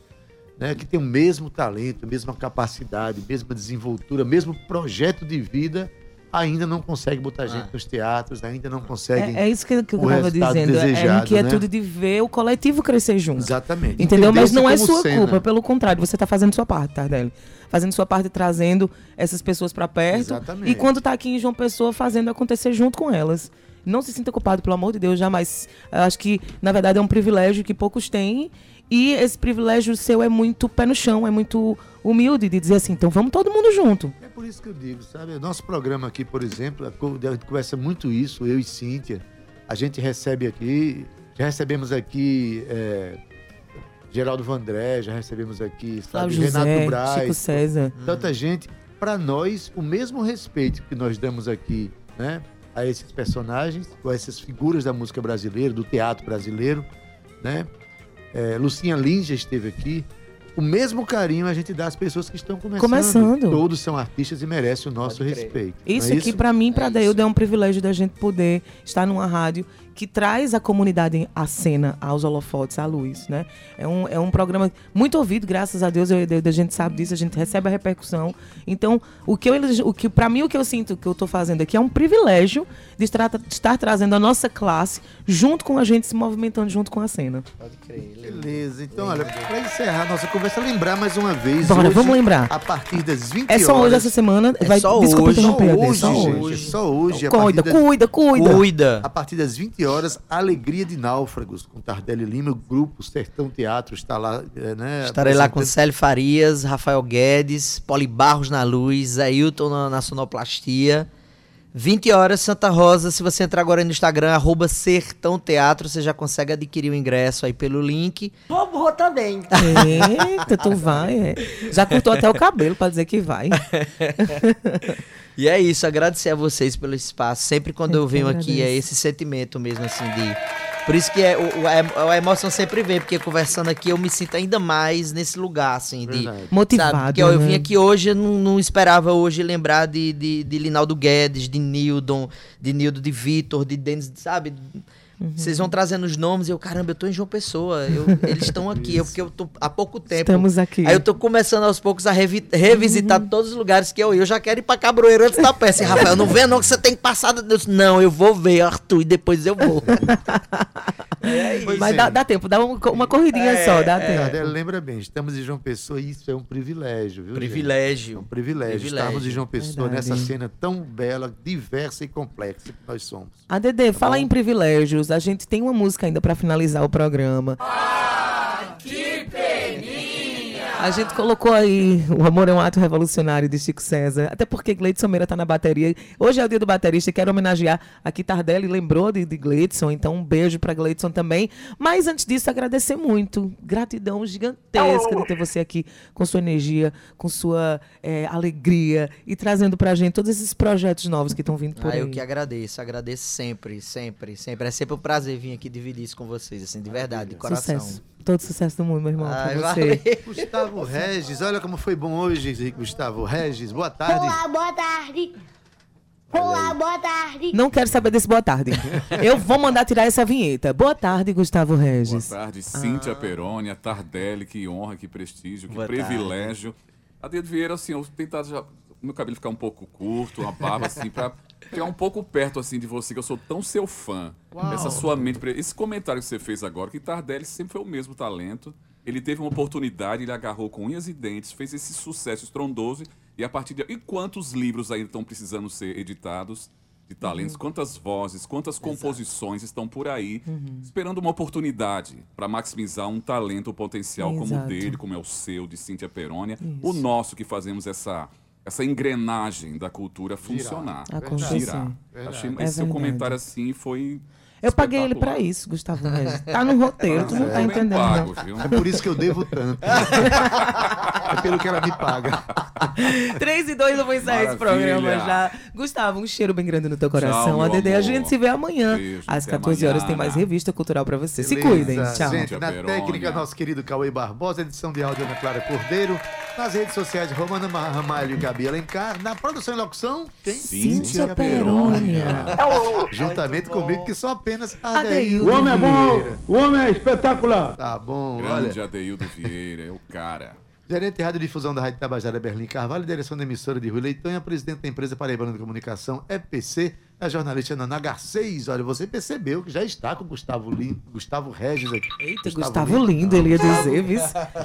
né, que tem o mesmo talento, mesma capacidade, mesma desenvoltura, mesmo projeto de vida, ainda não consegue botar gente ah. nos teatros, ainda não conseguem. É, é isso que, que eu estava dizendo. é a inquietude né? de ver o coletivo crescer junto. Exatamente. Entendeu? Mas não é sua cena. culpa, pelo contrário, você está fazendo sua parte, Tardelli. Fazendo sua parte, trazendo essas pessoas para perto. Exatamente. E quando está aqui em João Pessoa, fazendo acontecer junto com elas. Não se sinta culpado, pelo amor de Deus, jamais. Eu acho que, na verdade, é um privilégio que poucos têm e esse privilégio seu é muito pé no chão, é muito humilde de dizer assim, então vamos todo mundo junto. É por isso que eu digo, sabe? Nosso programa aqui, por exemplo, a gente conversa muito isso, eu e Cíntia. A gente recebe aqui, já recebemos aqui é, Geraldo Vandré, já recebemos aqui sabe, José, Renato Braz. Chico César. Tanta gente. Para nós, o mesmo respeito que nós damos aqui, né? A esses personagens, a essas figuras da música brasileira, do teatro brasileiro, né? é, Lucinha Lins já esteve aqui. O mesmo carinho a gente dá às pessoas que estão começando. Começando. Todos são artistas e merecem o nosso respeito. Isso é aqui, para mim, para é Deildo, é um privilégio da gente poder estar numa rádio que traz a comunidade à cena, aos holofotes, à luz, né? É um, é um programa muito ouvido, graças a Deus, eu, a gente sabe disso, a gente recebe a repercussão. Então, o que eu, o que para mim o que eu sinto que eu estou fazendo aqui é um privilégio de estar, de estar trazendo a nossa classe junto com a gente se movimentando junto com a cena. Pode crer. Beleza. Então, olha, para encerrar a nossa conversa, lembrar mais uma vez Bora, hoje, vamos lembrar. A partir das 20 horas. É só hoje essa semana, é vai só desculpa hoje, só hoje, só hoje, gente, é só hoje, cuida, cuida, cuida. Cuida. A partir das 20 horas, Alegria de Náufragos, com Tardelli Lima, o grupo Sertão Teatro está lá, é, né? Estarei lá com Célio Farias, Rafael Guedes, Poli Barros na luz, Ailton na, na sonoplastia. 20 horas, Santa Rosa. Se você entrar agora no Instagram, arroba Sertão Teatro, você já consegue adquirir o ingresso aí pelo link. Vou, vou também. Eita, tu vai. É. Já cortou até o cabelo para dizer que vai. e é isso, agradecer a vocês pelo espaço. Sempre quando eu, eu venho aqui, é esse sentimento mesmo, assim, de por isso que é, o, a, emoção sempre vem, porque conversando aqui eu me sinto ainda mais nesse lugar, assim, de. Motivado. Sabe? Porque né? eu vim aqui hoje, eu não, não esperava hoje lembrar de, de, de Linaldo Guedes, de Nildon, de Nildo de Vitor, de Denis, sabe? Uhum. Vocês vão trazendo os nomes e eu, caramba, eu tô em João Pessoa. Eu, eles estão aqui, eu, porque eu tô há pouco tempo. Estamos aqui. Aí eu tô começando aos poucos a revi revisitar uhum. todos os lugares que eu ia. Eu já quero ir pra Cabroeiro antes da peça. E, Rafael, não vê não que você tem que passar. Não, eu vou ver, Arthur, e depois eu vou. é Mas é. dá, dá, tempo, dá uma, uma corridinha é, só, dá é, tempo. lembra bem, estamos em João Pessoa e isso é um privilégio, viu? Privilégio. Gente? É um privilégio, privilégio. estarmos em João Pessoa Verdade. nessa cena tão bela, diversa e complexa que nós somos. A Dedê, tá fala bom? em privilégios. A gente tem uma música ainda para finalizar o programa. Ah, que! A gente colocou aí O Amor é um Ato Revolucionário de Chico César. Até porque Gleidson Meira tá na bateria. Hoje é o dia do baterista e quero homenagear aqui Tardelli, lembrou de, de Gleidson, então um beijo para Gleidson também. Mas antes disso, agradecer muito. Gratidão gigantesca de ter você aqui com sua energia, com sua é, alegria e trazendo pra gente todos esses projetos novos que estão vindo por ah, aí. Eu que agradeço, agradeço sempre, sempre, sempre. É sempre um prazer vir aqui dividir isso com vocês, assim, de verdade, de coração. Sucesso. Todo sucesso do mundo, meu irmão, Ai, pra você. Valeu. Gustavo Regis, olha como foi bom hoje, Gustavo Regis. Boa tarde. Olá, boa tarde. Olá, boa tarde. Não quero saber desse boa tarde. Eu vou mandar tirar essa vinheta. Boa tarde, Gustavo Regis. Boa tarde, Cíntia ah. Perônia, Tardelli, que honra, que prestígio, que boa privilégio. Tarde. Adriano Vieira, assim, eu tentado já. Meu cabelo ficar um pouco curto, uma barba assim, pra ficar um pouco perto assim de você, que eu sou tão seu fã. Uau. Essa sua mente. Esse comentário que você fez agora, que Tardelli sempre foi o mesmo talento. Ele teve uma oportunidade, ele agarrou com unhas e dentes, fez esse sucesso estrondoso. E a partir de. E quantos livros ainda estão precisando ser editados de talentos? Uhum. Quantas vozes, quantas composições Exato. estão por aí, uhum. esperando uma oportunidade para maximizar um talento potencial Exato. como o dele, como é o seu, de Cíntia Perônia. O nosso que fazemos essa essa engrenagem da cultura funcionar. Acontecer. Girar. Achei, é esse seu comentário assim foi eu paguei ele pra isso, Gustavo Regis. Tá no roteiro, tu não tá entendendo. Pago, é por isso que eu devo tanto. é pelo que ela me paga. 3 e 2, eu vou encerrar esse programa já. Gustavo, um cheiro bem grande no teu coração. a Dede, a gente se vê amanhã. Beijo, Às 14 amanhã. horas tem mais revista cultural pra você. Beleza. Se cuidem. Tchau. Gente, na técnica, nosso querido Cauê Barbosa, edição de áudio Ana Clara Cordeiro. Nas redes sociais, Romana Ramalho e Gabi Alencar. Na produção e locução, tem Cíntia Perônia. Juntamente comigo, que só apenas Adeildo. O homem é bom, o homem é espetacular. Tá bom, Grande olha. Adeildo Vieira, é o cara. Gerente de Rádio Difusão da Rádio Tabajara, Berlim Carvalho, direção da emissora de Rui Leitão, presidente da empresa Paraibana de Comunicação, EPC, a jornalista Nana H6. Olha, você percebeu que já está com o Gustavo, Lindo, Gustavo Regis aqui. Eita, Gustavo, Gustavo Lindo, Lindo, ele ia dizer, viu?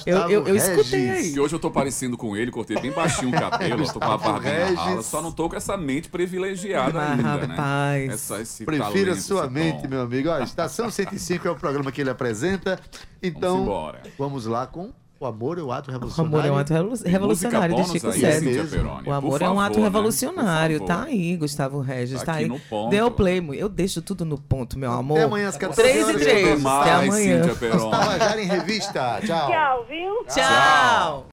Eu, eu, eu escutei aí. E hoje eu tô parecendo com ele, cortei bem baixinho o cabelo, tô com a barbinha rala, só não tô com essa mente privilegiada Mas, ainda, né? rapaz. né? Essa, esse Prefira talento, sua mente, meu amigo. Ó, Estação 105 é o programa que ele apresenta. Então, vamos, vamos lá com o amor é um ato revolucionário. O amor é um ato revolucionário de Chico César. O amor favor, é um ato né? revolucionário. Tá aí, Gustavo Regis. Tá, tá aí. Deu play. Eu deixo tudo no ponto, meu amor. Até amanhã às 14 3 e 3. Até amanhã. Tabajara em Revista. Tchau. Tchau, viu? Tchau.